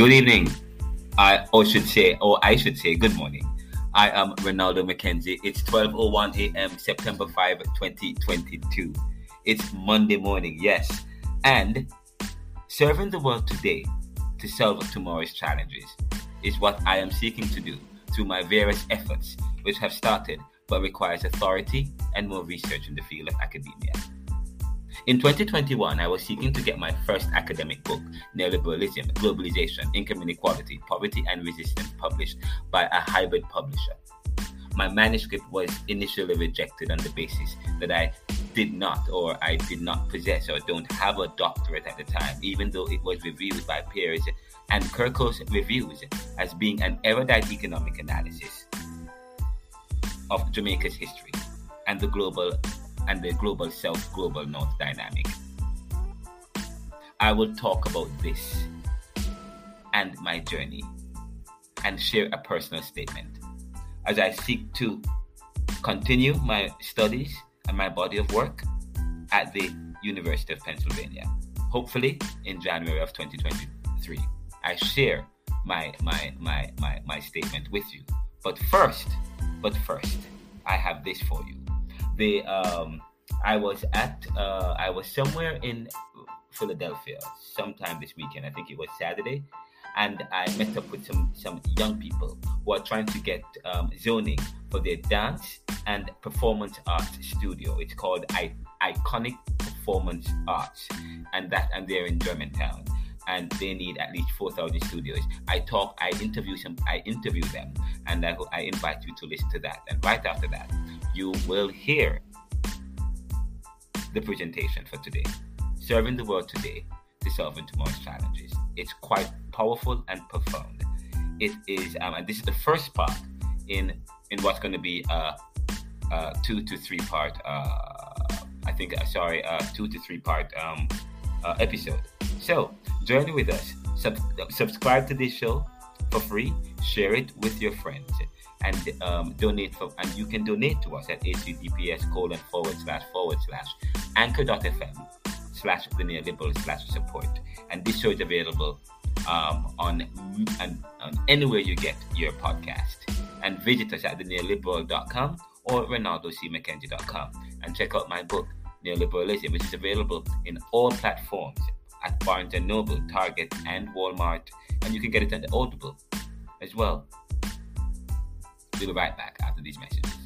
Good evening. I or should say, or I should say, good morning. I am Ronaldo McKenzie. It's 12:01 a.m. September 5, 2022. It's Monday morning, yes, and serving the world today to solve tomorrow's challenges is what I am seeking to do through my various efforts, which have started but requires authority and more research in the field of academia. In 2021, I was seeking to get my first academic book, Neoliberalism, Globalization, Income Inequality, Poverty and Resistance, published by a hybrid publisher. My manuscript was initially rejected on the basis that I did not or I did not possess or don't have a doctorate at the time, even though it was reviewed by peers and Kirkus reviews as being an erudite economic analysis of Jamaica's history and the global and the global south global north dynamic. I will talk about this and my journey and share a personal statement as I seek to continue my studies and my body of work at the University of Pennsylvania. Hopefully in January of 2023. I share my my my my, my statement with you. But first, but first, I have this for you. The um, I was at uh, I was somewhere in Philadelphia sometime this weekend. I think it was Saturday, and I met up with some some young people who are trying to get um, zoning for their dance and performance arts studio. It's called I- Iconic Performance Arts, and that and they're in Germantown and they need at least 4,000 studios. I talk, I interview some, I interview them, and I, I invite you to listen to that. And right after that, you will hear the presentation for today. Serving the world today to solving tomorrow's challenges. It's quite powerful and profound. It is, um, and this is the first part in in what's going to be a, a two to three part. Uh, I think, uh, sorry, a two to three part um, uh, episode. So join with us. Sub- subscribe to this show for free. Share it with your friends and um, donate for and you can donate to us at https colon forward slash forward slash anchor.fm slash the neoliberal slash support and this show is available um, on, and, on anywhere you get your podcast and visit us at the neoliberal.com or ronaldocmckenzie.com and check out my book neoliberalism which is available in all platforms at Barnes & Noble, Target, and Walmart. And you can get it at Audible as well. We'll be right back after these messages.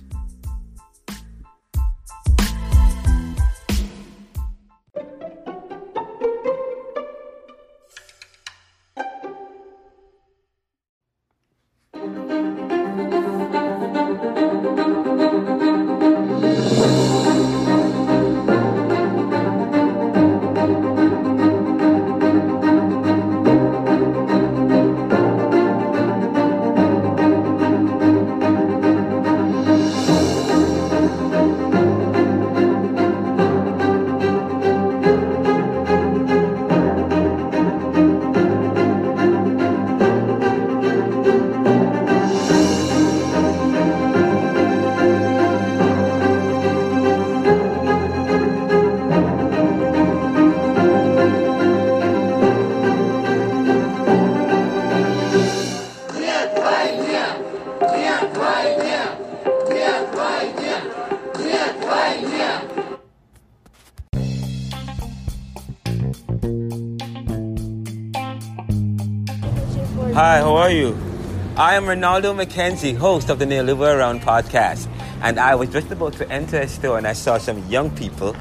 I am Ronaldo McKenzie, host of the Neoliberal Around podcast. And I was just about to enter a store and I saw some young people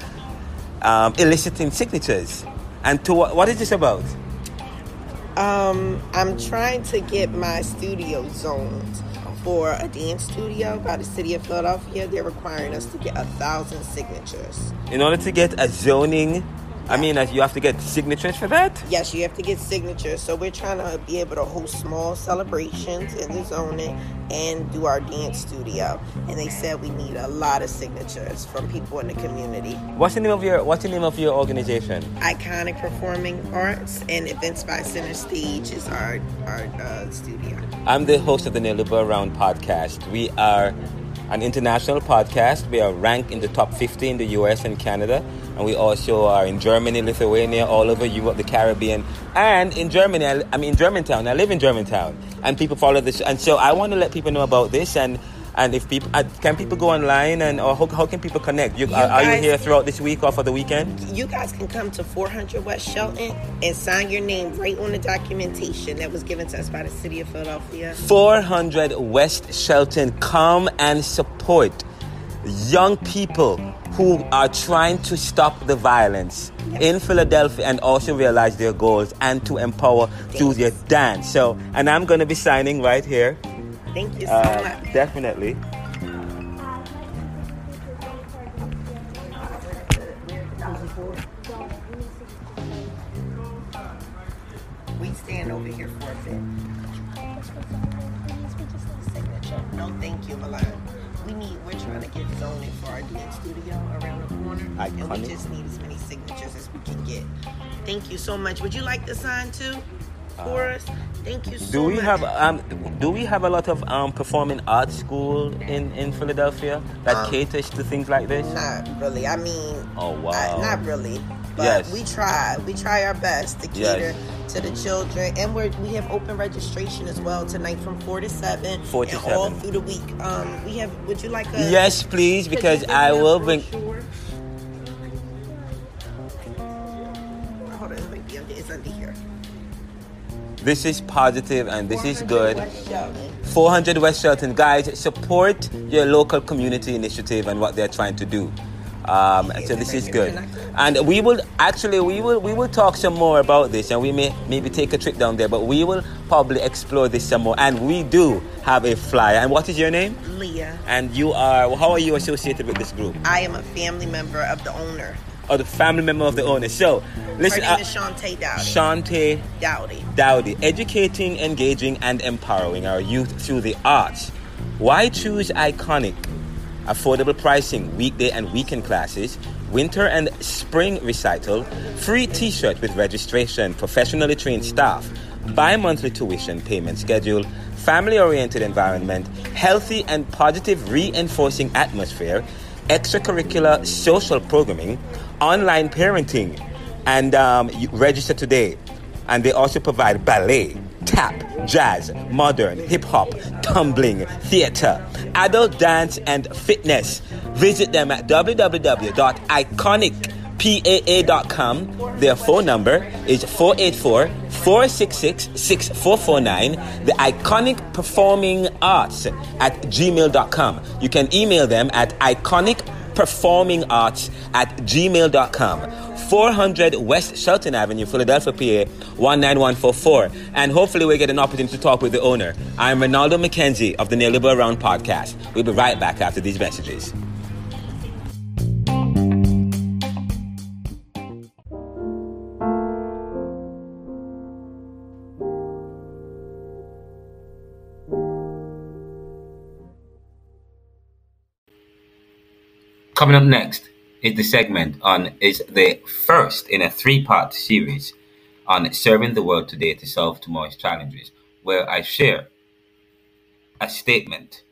um, eliciting signatures. And to what, what is this about? Um, I'm trying to get my studio zoned for a dance studio by the city of Philadelphia. They're requiring us to get a thousand signatures. In order to get a zoning I mean, you have to get signatures for that? Yes, you have to get signatures. So we're trying to be able to host small celebrations in the zoning and do our dance studio. And they said we need a lot of signatures from people in the community. What's the name of your What's the name of your organization? Iconic Performing Arts and Events by Center Stage is our our uh, studio. I'm the host of the Neoliberal Round podcast. We are an international podcast. We are ranked in the top 50 in the US and Canada and we also are in Germany, Lithuania, all over Europe, the Caribbean, and in Germany. I, I mean, Germantown. I live in Germantown, and people follow this. And so I want to let people know about this and and if people uh, can people go online and or how, how can people connect? You, you are, are, you here throughout this week or for the weekend? You guys can come to 400 West Chelten and sign your name right on the documentation that was given to us by the city of Philadelphia. 400 West Chelten, come and support young people who are trying to stop the violence in Philadelphia and also realize their goals and to empower through their dance. So, and I'm going to be signing right here. Thank you so uh, much. Definitely. We stand over here for a bit. No, thank you, Milan. We need, we're trying to get zoning for our dance studio around the corner. Iconic. And we just need as many signatures as we can get. Thank you so much. Would you like the sign too? For us? Thank you so do we much. have um do we have a lot of um performing arts school in in Philadelphia that um, caters to things like this? Not really. I mean, oh wow, I, not really. But yes. we try. We try our best to cater yes. to the children, and we we have open registration as well tonight from four to seven. Four to seven. All through the week. Um, we have. Would you like a? Yes, please, because I will bring. Hold This is positive and this is good. 400 West Chelten. Guys, support your local community initiative and what they're trying to do. Um, so this is good, and we will actually we will we will talk some more about this, and we may maybe take a trip down there. But we will probably explore this some more, and we do have a flyer. And what is your name? Leah. And you are how are you associated with this group? I am a family member of the owner or the family member of the owner. So, listen. Her name uh, is Shantae Dowdy. Shantae Dowdy. Dowdy. Educating, engaging, and empowering our youth through the arts. Why choose iconic? Affordable pricing, weekday and weekend classes, winter and spring recital, free t shirt with registration, professionally trained staff, bi monthly tuition payment schedule, family oriented environment, healthy and positive reinforcing atmosphere, extracurricular social programming, online parenting, and um, register today. And they also provide ballet, tap, jazz, modern, hip hop, tumbling, theater, adult dance, and fitness. Visit them at www.iconicpaa.com. Their phone number is 484 466 6449. The Iconic Performing Arts at gmail.com. You can email them at iconicperformingarts at gmail.com. 400 West Chelten Avenue, Philadelphia, PA 19144. And hopefully, we get an opportunity to talk with the owner. I'm Ronaldo McKenzie of the Neoliberal Round podcast. We'll be right back after these messages. Coming up next is the segment on is the first in a three-part series on serving the world today to solve tomorrow's challenges, where I share a statement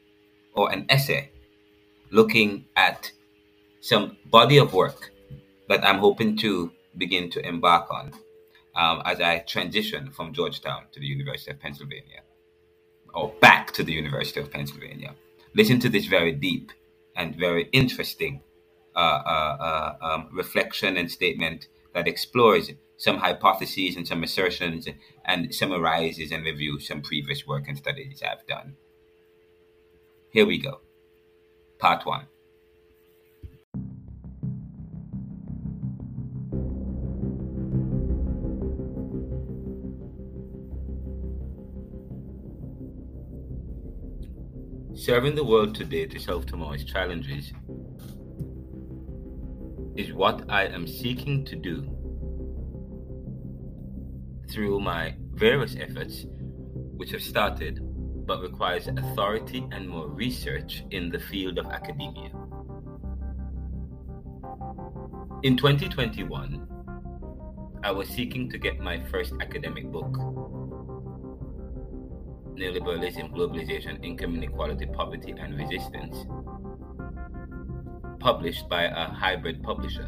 or an essay looking at some body of work that I'm hoping to begin to embark on um, as I transition from Georgetown to the University of Pennsylvania or back to the University of Pennsylvania. Listen to this very deep and very interesting uh, uh, uh, um, reflection and statement that explores some hypotheses and some assertions and summarizes and reviews some previous work and studies I've done. Here we go. Part one. Serving the world today to solve tomorrow's challenges is what I am seeking to do through my various efforts, which have started but requires authority and more research in the field of academia. In 2021, I was seeking to get my first academic book, neoliberalism, globalization, income inequality, poverty, and resistance, published by a hybrid publisher.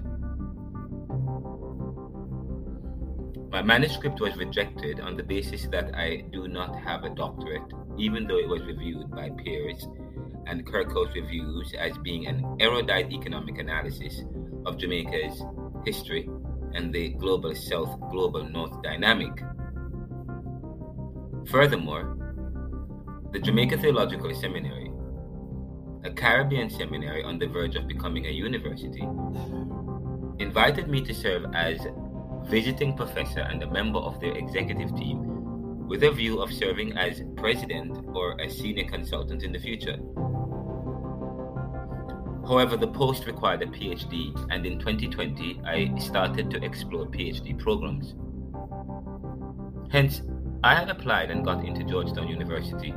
My manuscript was rejected on the basis that I do not have a doctorate, even though it was reviewed by peers and Kirkus reviews as being an erudite economic analysis of Jamaica's history and the global south global north dynamic. Furthermore, the Jamaica Theological Seminary, a Caribbean seminary on the verge of becoming a university, invited me to serve as visiting professor and a member of their executive team with a view of serving as president or a senior consultant in the future. However, the post required a PhD, and in 2020, I started to explore PhD programs. Hence, I had applied and got into Georgetown University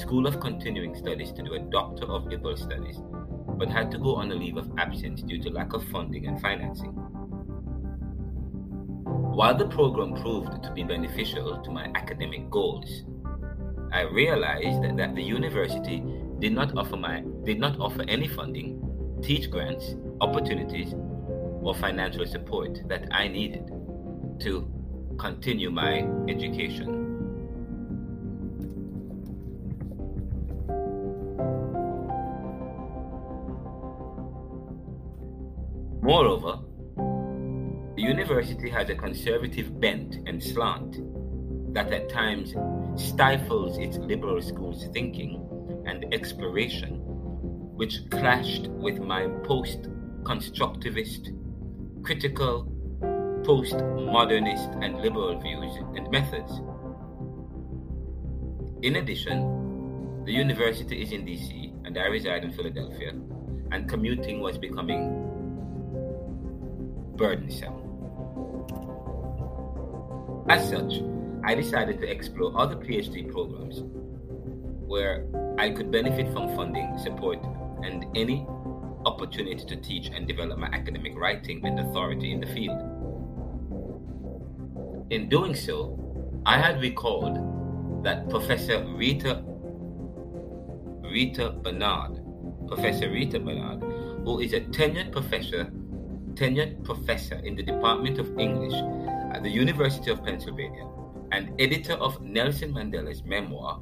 School of Continuing Studies to do a Doctor of Liberal Studies, but had to go on a leave of absence due to lack of funding and financing. While the program proved to be beneficial to my academic goals, I realized that the university did not offer my did not offer any funding teach grants, opportunities, or financial support that I needed to continue my education. University has a conservative bent and slant that at times stifles its liberal school's thinking and exploration which clashed with my post constructivist, critical, post modernist, and liberal views and methods. In addition, the university is in DC and I reside in Philadelphia, and commuting was becoming burdensome. As such, I decided to explore other PhD programs where I could benefit from funding, support, and any opportunity to teach and develop my academic writing and authority in the field. In doing so, I had recalled that Professor Rita Rita Barnard, Professor Rita Barnard, who is a tenured professor, tenured professor in the Department of English at the University of Pennsylvania, and editor of Nelson Mandela's memoir,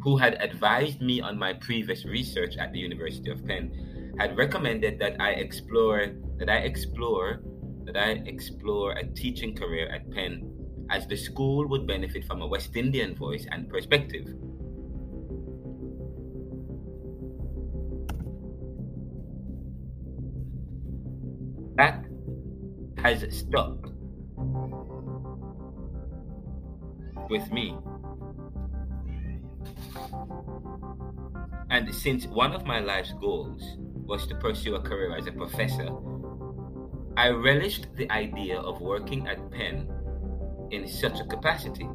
who had advised me on my previous research at the University of Penn, had recommended that I explore that I explore that I explore a teaching career at Penn as the school would benefit from a West Indian voice and perspective. That has stuck with me And since one of my life's goals was to pursue a career as a professor, I relished the idea of working at Penn in such a capacity.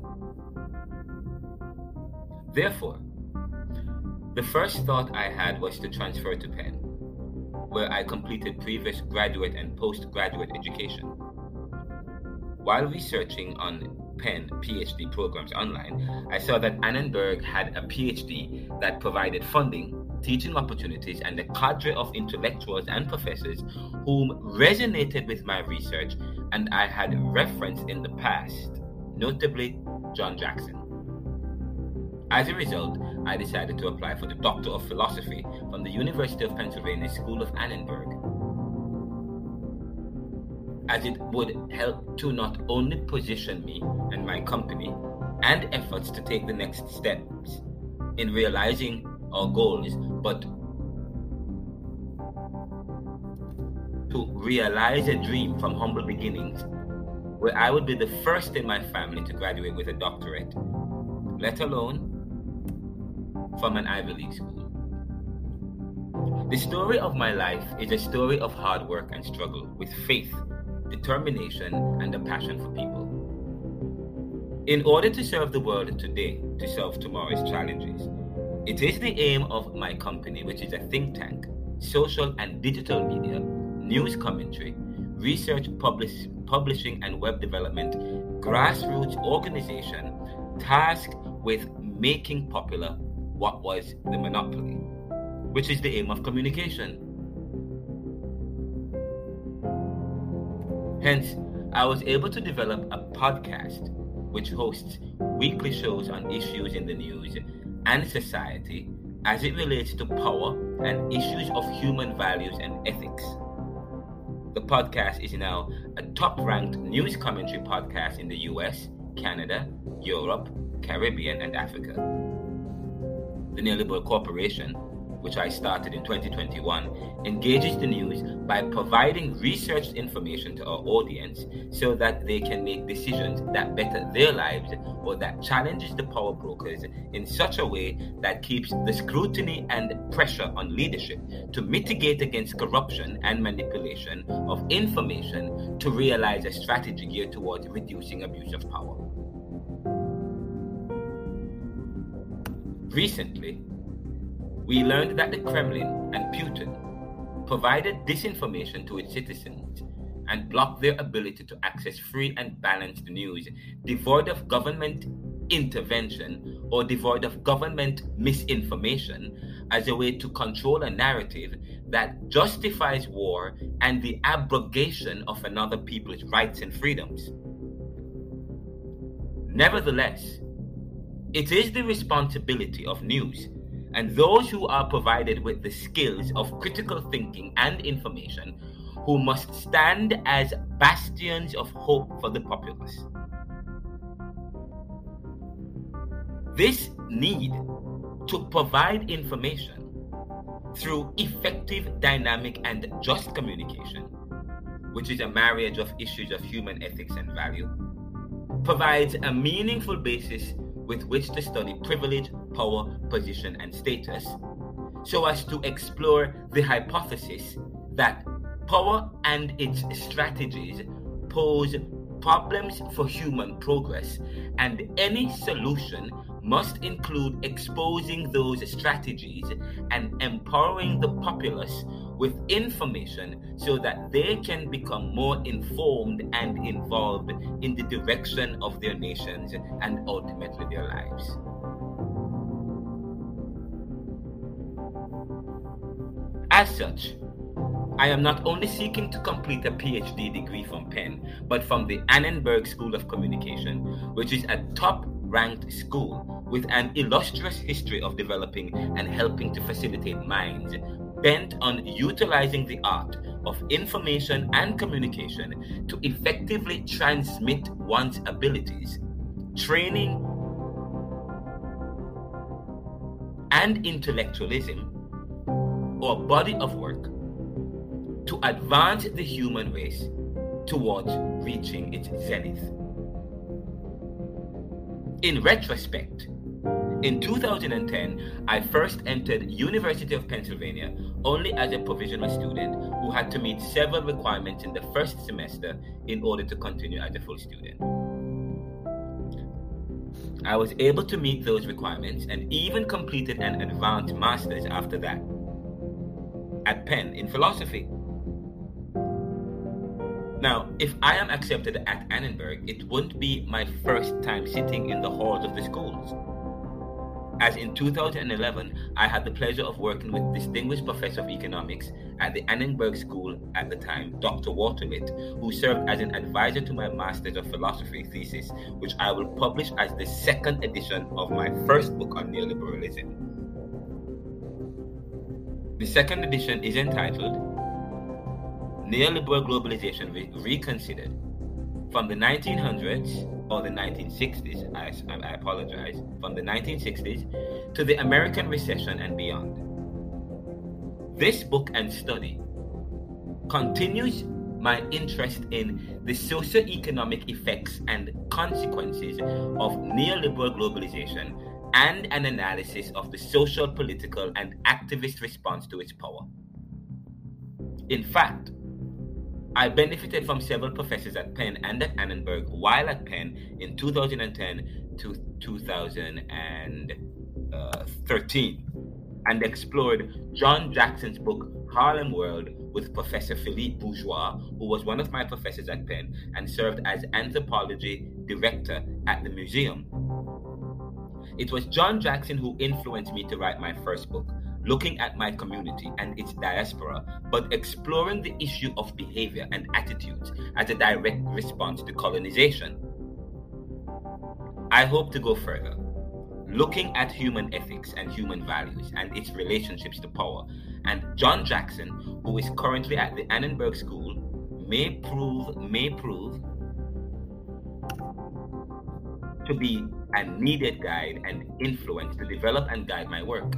Therefore, the first thought I had was to transfer to Penn, where I completed previous graduate and postgraduate education. While researching on Penn PhD programs online, I saw that Annenberg had a PhD that provided funding, teaching opportunities, and a cadre of intellectuals and professors whom resonated with my research and I had referenced in the past, notably John Jackson. As a result, I decided to apply for the Doctor of Philosophy from the University of Pennsylvania School of Annenberg as it would help to not only position me and my company and efforts to take the next steps in realizing our goals, but to realize a dream from humble beginnings where I would be the first in my family to graduate with a doctorate, let alone from an Ivy League school. The story of my life is a story of hard work and struggle with faith determination, and a passion for people. In order to serve the world today, to solve tomorrow's challenges, it is the aim of my company, which is a think tank, social and digital media, news commentary, research, publish, publishing, and web development grassroots organization tasked with making popular what was the monopoly, which is the aim of communication. Hence, I was able to develop a podcast which hosts weekly shows on issues in the news and society as it relates to power and issues of human values and ethics. The podcast is now a top ranked news commentary podcast in the US, Canada, Europe, Caribbean, and Africa. The Neoliberal Corporation which I started in 2021, engages the news by providing researched information to our audience so that they can make decisions that better their lives or that challenges the power brokers in such a way that keeps the scrutiny and pressure on leadership to mitigate against corruption and manipulation of information to realize a strategy geared towards reducing abuse of power. Recently, we learned that the Kremlin and Putin provided disinformation to its citizens and blocked their ability to access free and balanced news devoid of government intervention or devoid of government misinformation as a way to control a narrative that justifies war and the abrogation of another people's rights and freedoms. Nevertheless, it is the responsibility of news and those who are provided with the skills of critical thinking and information who must stand as bastions of hope for the populace. This need to provide information through effective, dynamic, and just communication, which is a marriage of issues of human ethics and value, provides a meaningful basis with which to study privilege, power, position, and status, so as to explore the hypothesis that power and its strategies pose problems for human progress, and any solution must include exposing those strategies and empowering the populace with information so that they can become more informed and involved in the direction of their nations and ultimately their lives. As such, I am not only seeking to complete a PhD degree from Penn, but from the Annenberg School of Communication, which is a top ranked school with an illustrious history of developing and helping to facilitate minds bent on utilizing the art of information and communication to effectively transmit one's abilities, training, and intellectualism, or body of work to advance the human race towards reaching its zenith. In retrospect, in 2010, I first entered University of Pennsylvania only as a provisional student who had to meet several requirements in the first semester in order to continue as a full student. I was able to meet those requirements and even completed an advanced master's after that at Penn in philosophy. Now, if I am accepted at Annenberg, it won't be my first time sitting in the halls of the schools as in 2011, I had the pleasure of working with distinguished professor of economics at the Annenberg School at the time, Dr. Waterlit, who served as an advisor to my Master's of Philosophy thesis, which I will publish as the second edition of my first book on neoliberalism. The second edition is entitled Neoliberal Globalization Reconsidered from the 1900s the 1960s, I, I apologize, from the 1960s to the American recession and beyond. This book and study continues my interest in the socio-economic effects and consequences of neoliberal globalization and an analysis of the social, political, and activist response to its power. In fact, I benefited from several professors at Penn and at Annenberg while at Penn in 2010 to 2013 and explored John Jackson's book Harlem World with Professor Philippe Bourgois, who was one of my professors at Penn and served as anthropology director at the museum. It was John Jackson who influenced me to write my first book, looking at my community and its diaspora, but exploring the issue of behavior and attitudes as a direct response to colonization. I hope to go further, looking at human ethics and human values and its relationships to power. And John Jackson, who is currently at the Annenberg School, may prove may prove to be a needed guide and influence to develop and guide my work.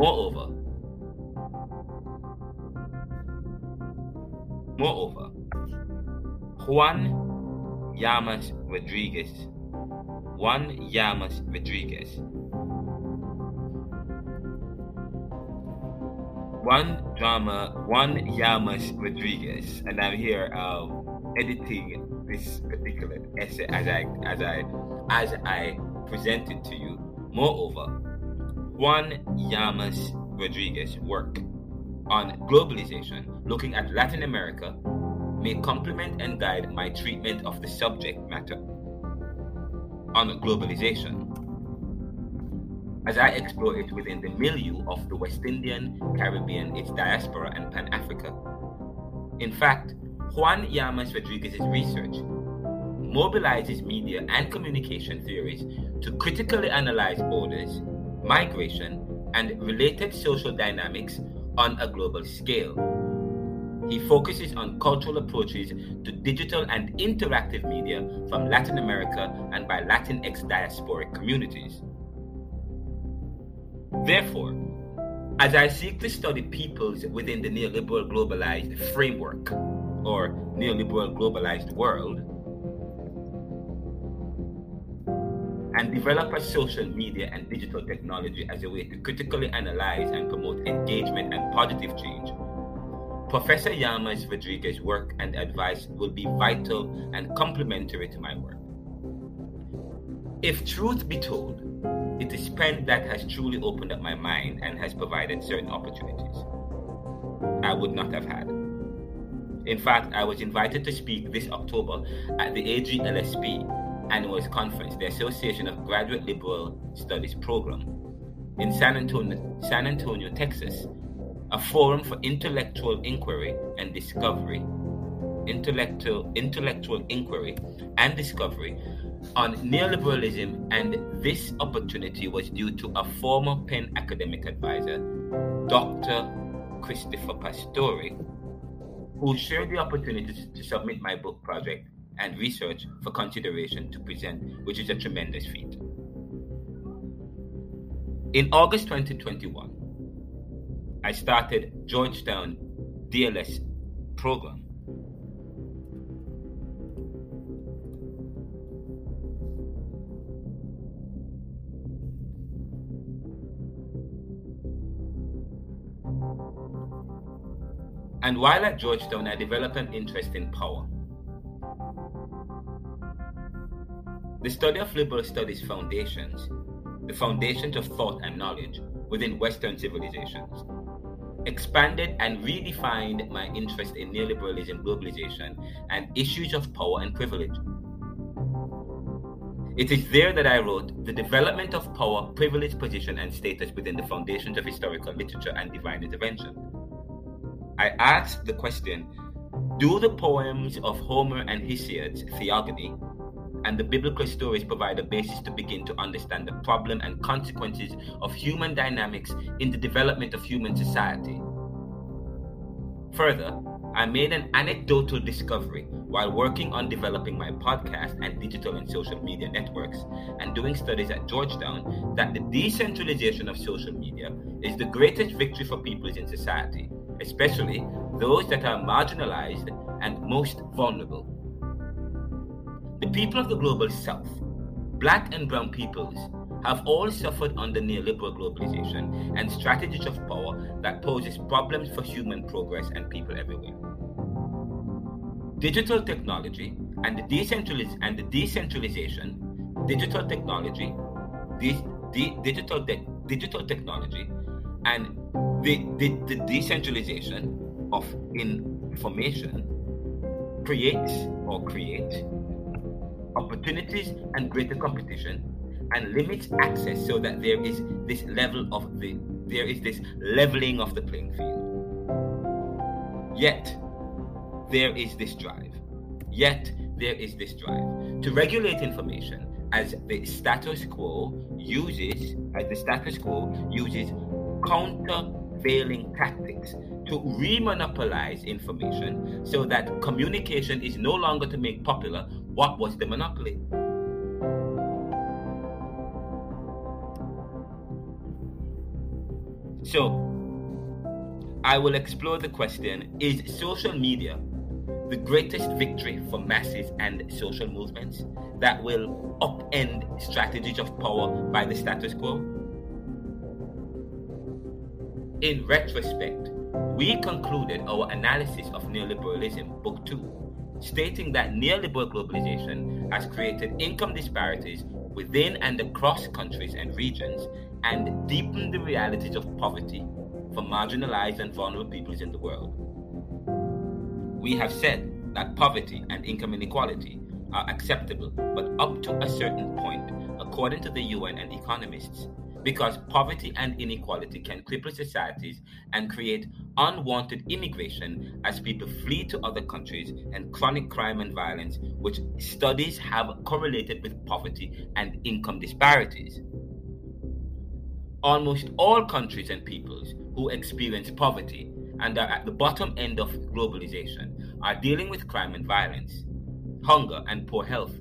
Moreover, moreover, Juan Llamas Rodriguez, Juan Llamas Rodriguez, one drama, Juan Llamas Rodriguez, and I'm here um, editing this particular essay as I as I as I present it to you. Moreover, Juan Llamas Rodriguez work on globalization, looking at Latin America, may complement and guide my treatment of the subject matter on globalization as I explore it within the milieu of the West Indian, Caribbean, its diaspora, and Pan Africa. In fact, Juan Llamas Rodriguez's research mobilizes media and communication theories to critically analyze borders, migration, and related social dynamics on a global scale. He focuses on cultural approaches to digital and interactive media from Latin America and by Latinx diasporic communities. Therefore, as I seek to study peoples within the neoliberal globalized framework or neoliberal globalized world, and develop a social media and digital technology as a way to critically analyze and promote engagement and positive change. Professor Llamas Rodriguez's work and advice will be vital and complementary to my work. If truth be told, it is pen that has truly opened up my mind and has provided certain opportunities I would not have had. In fact, I was invited to speak this October at the AGLSP annual conference, the Association of Graduate Liberal Studies Program, in San Antonio, San Antonio, Texas, a forum for intellectual inquiry and discovery, intellectual intellectual inquiry and discovery on neoliberalism, and this opportunity was due to a former Penn academic advisor, Dr. Christopher Pastore, who shared the opportunity to submit my book project and research for consideration to present, which is a tremendous feat. In August 2021, I started Georgetown DLS program. And while at Georgetown, I developed an interest in power. The study of liberal studies foundations, the foundations of thought and knowledge within Western civilizations, expanded and redefined my interest in neoliberalism, globalization, and issues of power and privilege. It is there that I wrote The Development of Power, Privilege, Position, and Status within the Foundations of Historical Literature and Divine Intervention. I asked the question Do the poems of Homer and Hesiod's Theogony and the biblical stories provide a basis to begin to understand the problem and consequences of human dynamics in the development of human society. Further, I made an anecdotal discovery while working on developing my podcast and digital and social media networks and doing studies at Georgetown that the decentralization of social media is the greatest victory for peoples in society, especially those that are marginalized and most vulnerable. The people of the global south, black and brown peoples, have all suffered under neoliberal globalization and strategies of power that poses problems for human progress and people everywhere. Digital technology and the, decentraliz- and the decentralization, digital technology, de- de- digital, de- digital technology, and the, the, the decentralization of information creates or create opportunities and greater competition and limits access so that there is this level of the there is this leveling of the playing field. Yet there is this drive. Yet there is this drive to regulate information as the status quo uses as the status quo uses countervailing tactics to remonopolize information so that communication is no longer to make popular what was the monopoly. So, I will explore the question Is social media the greatest victory for masses and social movements that will upend strategies of power by the status quo? In retrospect, we concluded our analysis of neoliberalism, Book 2, stating that neoliberal globalization has created income disparities within and across countries and regions and deepened the realities of poverty for marginalized and vulnerable peoples in the world. We have said that poverty and income inequality are acceptable, but up to a certain point, according to the UN and economists, because poverty and inequality can cripple societies and create unwanted immigration as people flee to other countries and chronic crime and violence, which studies have correlated with poverty and income disparities. Almost all countries and peoples who experience poverty and are at the bottom end of globalization are dealing with crime and violence, hunger and poor health.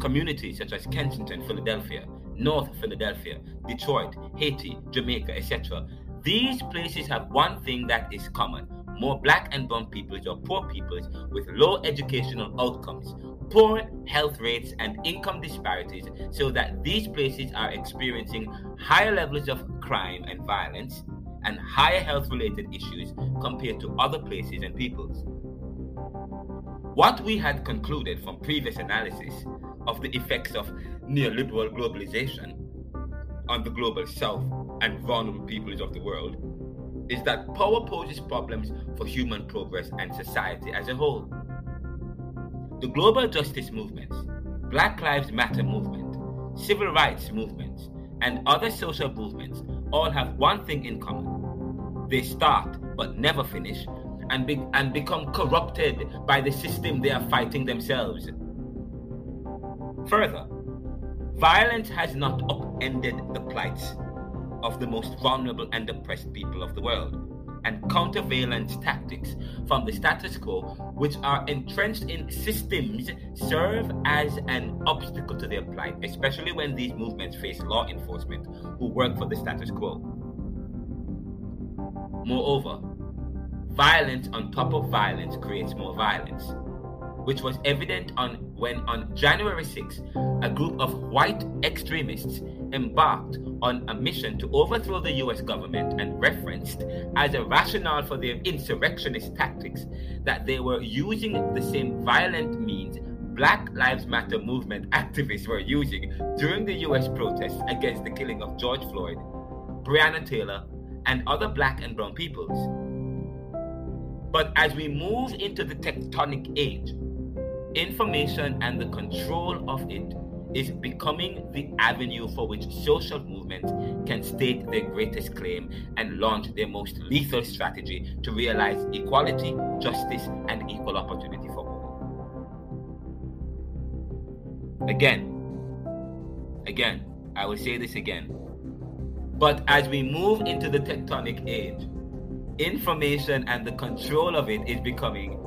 Communities such as Kensington, Philadelphia, North Philadelphia, Detroit, Haiti, Jamaica, etc. These places have one thing that is common more black and brown peoples or poor peoples with low educational outcomes, poor health rates, and income disparities, so that these places are experiencing higher levels of crime and violence and higher health related issues compared to other places and peoples. What we had concluded from previous analysis of the effects of neoliberal globalization on the global south and vulnerable peoples of the world is that power poses problems for human progress and society as a whole. The global justice movements, Black Lives Matter movement, civil rights movements, and other social movements all have one thing in common. They start but never finish and, be- and become corrupted by the system they are fighting themselves. Further, violence has not upended the plights of the most vulnerable and oppressed people of the world. And countervalence tactics from the status quo, which are entrenched in systems, serve as an obstacle to their plight, especially when these movements face law enforcement who work for the status quo. Moreover, violence on top of violence creates more violence which was evident on when on January 6, a group of white extremists embarked on a mission to overthrow the US government and referenced as a rationale for their insurrectionist tactics that they were using the same violent means Black Lives Matter movement activists were using during the US protests against the killing of George Floyd, Breonna Taylor, and other black and brown peoples. But as we move into the tectonic age, information and the control of it is becoming the avenue for which social movements can stake their greatest claim and launch their most lethal strategy to realize equality, justice, and equal opportunity for all. Again, again, I will say this again. But as we move into the tectonic age, information and the control of it is becoming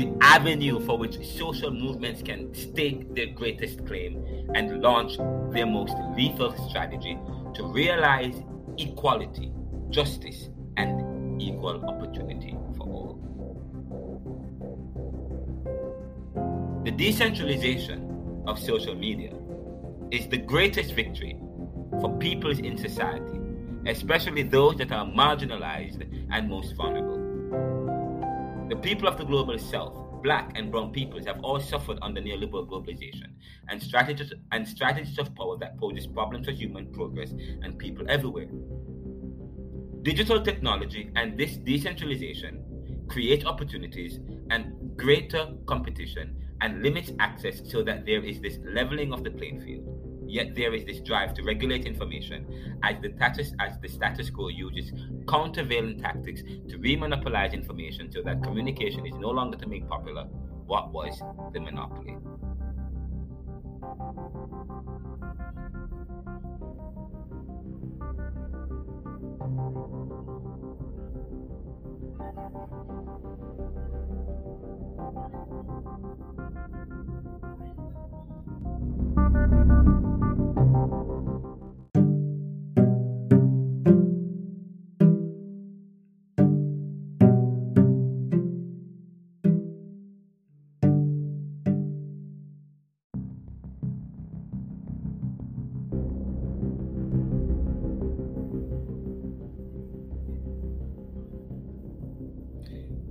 the avenue for which social movements can stake their greatest claim and launch their most lethal strategy to realize equality, justice, and equal opportunity for all. The decentralization of social media is the greatest victory for peoples in society, especially those that are marginalized and most vulnerable. The people of the global south, black and brown peoples, have all suffered under neoliberal globalization and strategies and strategies of power that poses problems for human progress and people everywhere. Digital technology and this decentralization create opportunities and greater competition and limits access so that there is this leveling of the playing field. Yet there is this drive to regulate information as the status, as the status quo uses countervailing tactics to remonopolize information so that communication is no longer to make popular what was the monopoly.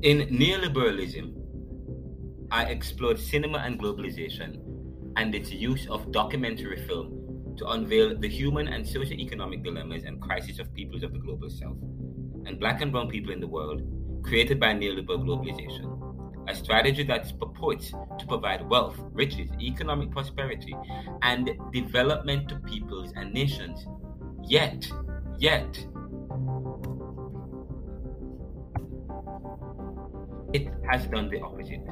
In neoliberalism, I explored cinema and globalization and its use of documentary film to unveil the human and socio-economic dilemmas and crises of peoples of the global south and black and brown people in the world created by neoliberal globalization, a strategy that purports to provide wealth, riches, economic prosperity, and development to peoples and nations. Yet, yet, it has done the opposite.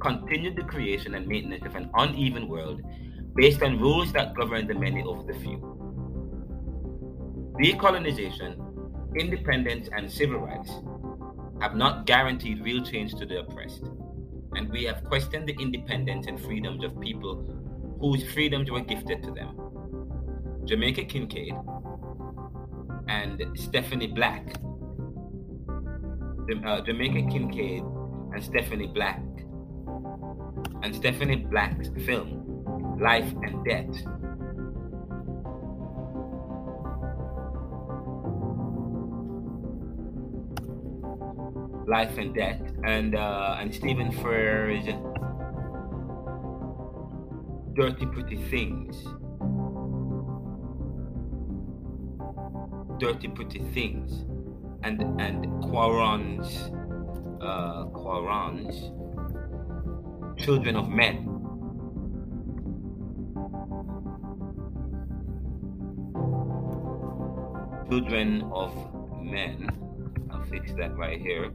Continued the creation and maintenance of an uneven world based on rules that govern the many over the few. Decolonization, independence, and civil rights have not guaranteed real change to the oppressed, and we have questioned the independence and freedoms of people whose freedoms were gifted to them. Jamaica Kincaid and Stephanie Black uh, Jamaica Kincaid and Stephanie Black and Stephanie Black's film Life and Debt. Life and Debt and uh, and Stephen Frears Dirty Pretty Things. Dirty Pretty Things and and Cuarón's uh, Cuarón's Children of Men. Children of Men, I'll fix that right here,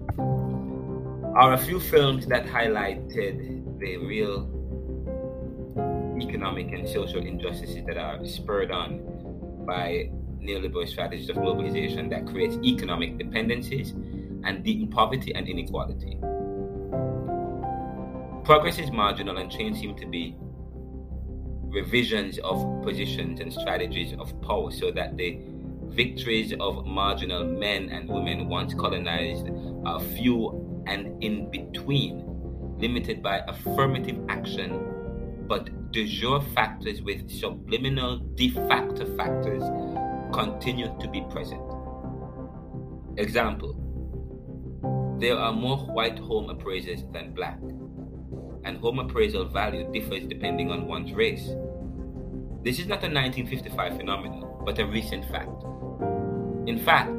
are a few films that highlighted the real economic and social injustices that are spurred on by neoliberal strategies of globalization that creates economic dependencies and deepen poverty and inequality. Progress is marginal and change seem to be revisions of positions and strategies of power so that the victories of marginal men and women once colonized are few and in between, limited by affirmative action, but de jure factors with subliminal de facto factors continue to be present. Example There are more white home appraisers than black, and home appraisal value differs depending on one's race. This is not a 1955 phenomenon, but a recent fact. In fact,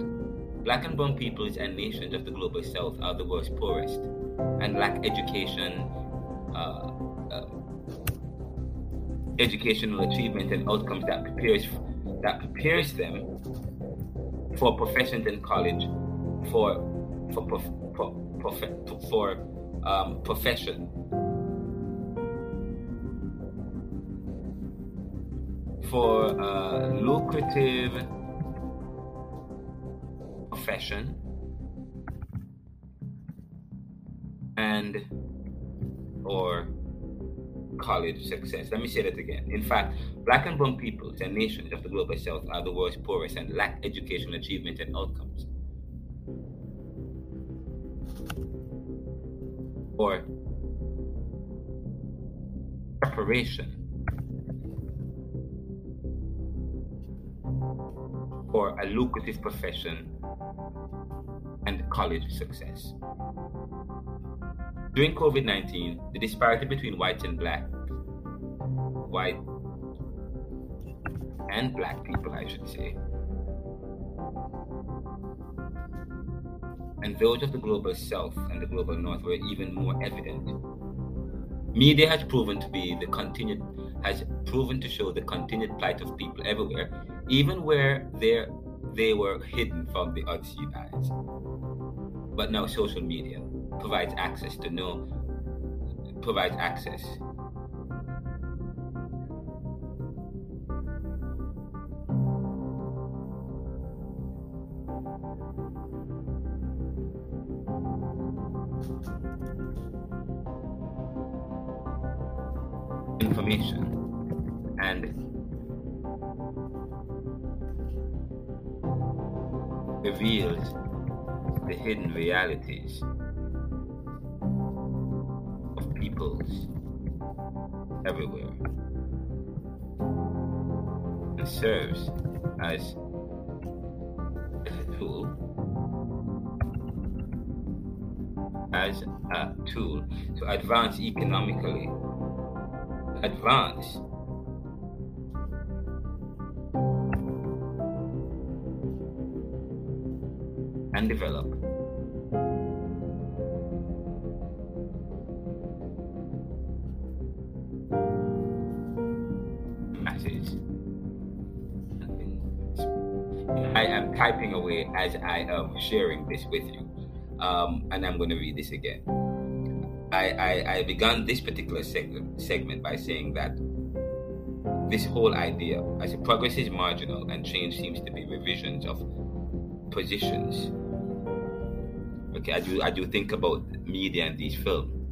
black and brown peoples and nations of the global south are the world's poorest and lack education, uh, uh, educational achievement and outcomes that prepares that prepares them for professions in college for for for, prof, for um, profession for a lucrative profession and or college success. Let me say that again. In fact, black and brown peoples and nations of the global south are the world's poorest and lack educational achievement and outcomes. Or preparation for a lucrative profession and college success. During COVID 19, the disparity between white and black, white and black people, I should say, and those of the global south and the global north were even more evident. Media has proven to be the continued has proven to show the continued plight of people everywhere, even where they they were hidden from the unseen eyes. But now social media provides access to know provides access everywhere. And serves as a tool as a tool to advance economically. Advance. And develop. As I am sharing this with you. Um, and I'm going to read this again. I, I, I began this particular seg- segment by saying that this whole idea, as progress is marginal and change seems to be revisions of positions. Okay, I do I do think about media and these films.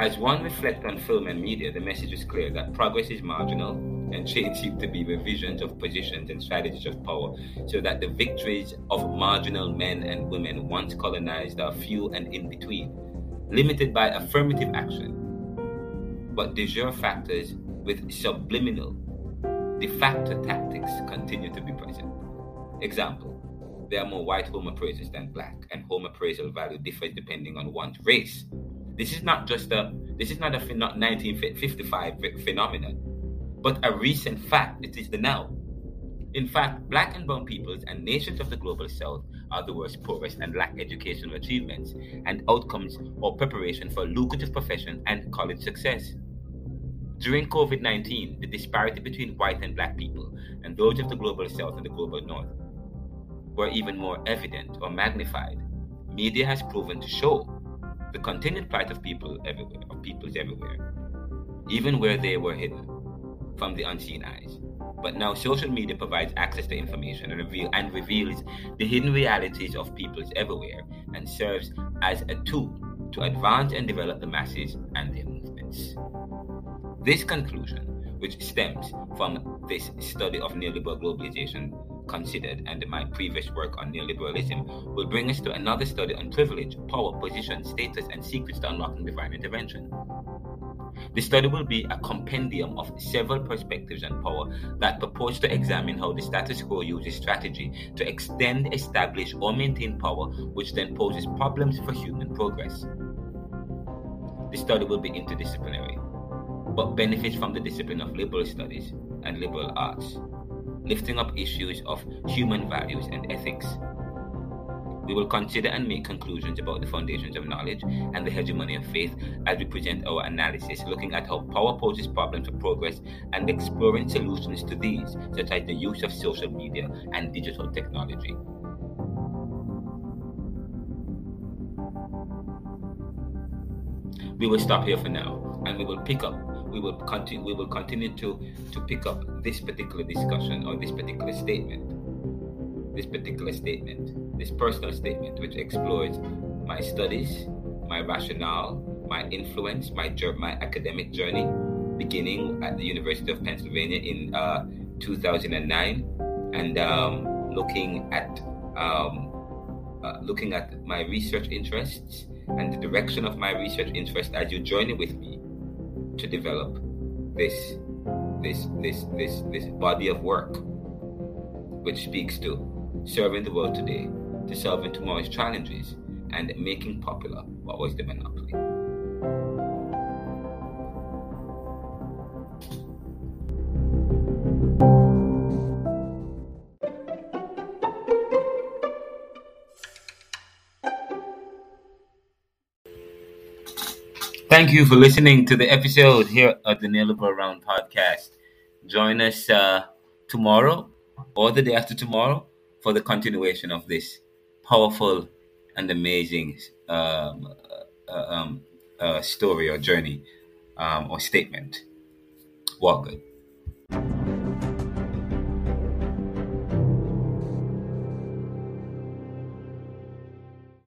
As one reflects on film and media, the message is clear that progress is marginal and change seems to be revisions of positions and strategies of power, so that the victories of marginal men and women once colonized are few and in between, limited by affirmative action. But de jure factors with subliminal de facto tactics continue to be present. Example, there are more white home appraisers than black, and home appraisal value differs depending on one's race. This is not just a this is not a 1955 phenomenon, but a recent fact. It is the now. In fact, black and brown peoples and nations of the global south are the worst, poorest, and lack educational achievements and outcomes or preparation for lucrative profession and college success. During COVID 19, the disparity between white and black people and those of the global south and the global north were even more evident or magnified. Media has proven to show the continued plight of people everywhere, of peoples everywhere, even where they were hidden from the unseen eyes. But now social media provides access to information and, reveal, and reveals the hidden realities of peoples everywhere and serves as a tool to advance and develop the masses and their movements. This conclusion, which stems from this study of neoliberal globalization, considered and my previous work on neoliberalism will bring us to another study on privilege, power, position, status, and secrets to unlocking divine intervention. The study will be a compendium of several perspectives on power that purports to examine how the status quo uses strategy to extend, establish, or maintain power, which then poses problems for human progress. The study will be interdisciplinary, but benefits from the discipline of liberal studies and liberal arts lifting up issues of human values and ethics. We will consider and make conclusions about the foundations of knowledge and the hegemony of faith as we present our analysis, looking at how power poses problems for progress and exploring solutions to these, such as the use of social media and digital technology. We will stop here for now and we will pick up we will continue we will continue to to pick up this particular discussion or this particular statement. This particular statement this personal statement which explores my studies my rationale my influence my my academic journey beginning at the university of pennsylvania in uh, 2009 and um, looking at um, uh, looking at my research interests and the direction of my research interest as you join with me to develop this this this this this body of work which speaks to serving the world today to solving tomorrow's challenges and making popular what was the monopoly. Thank you for listening to the episode here at the Neoliberal Round podcast. Join us uh, tomorrow or the day after tomorrow for the continuation of this powerful and amazing um, uh, um, uh, story or journey um, or statement. Walk good.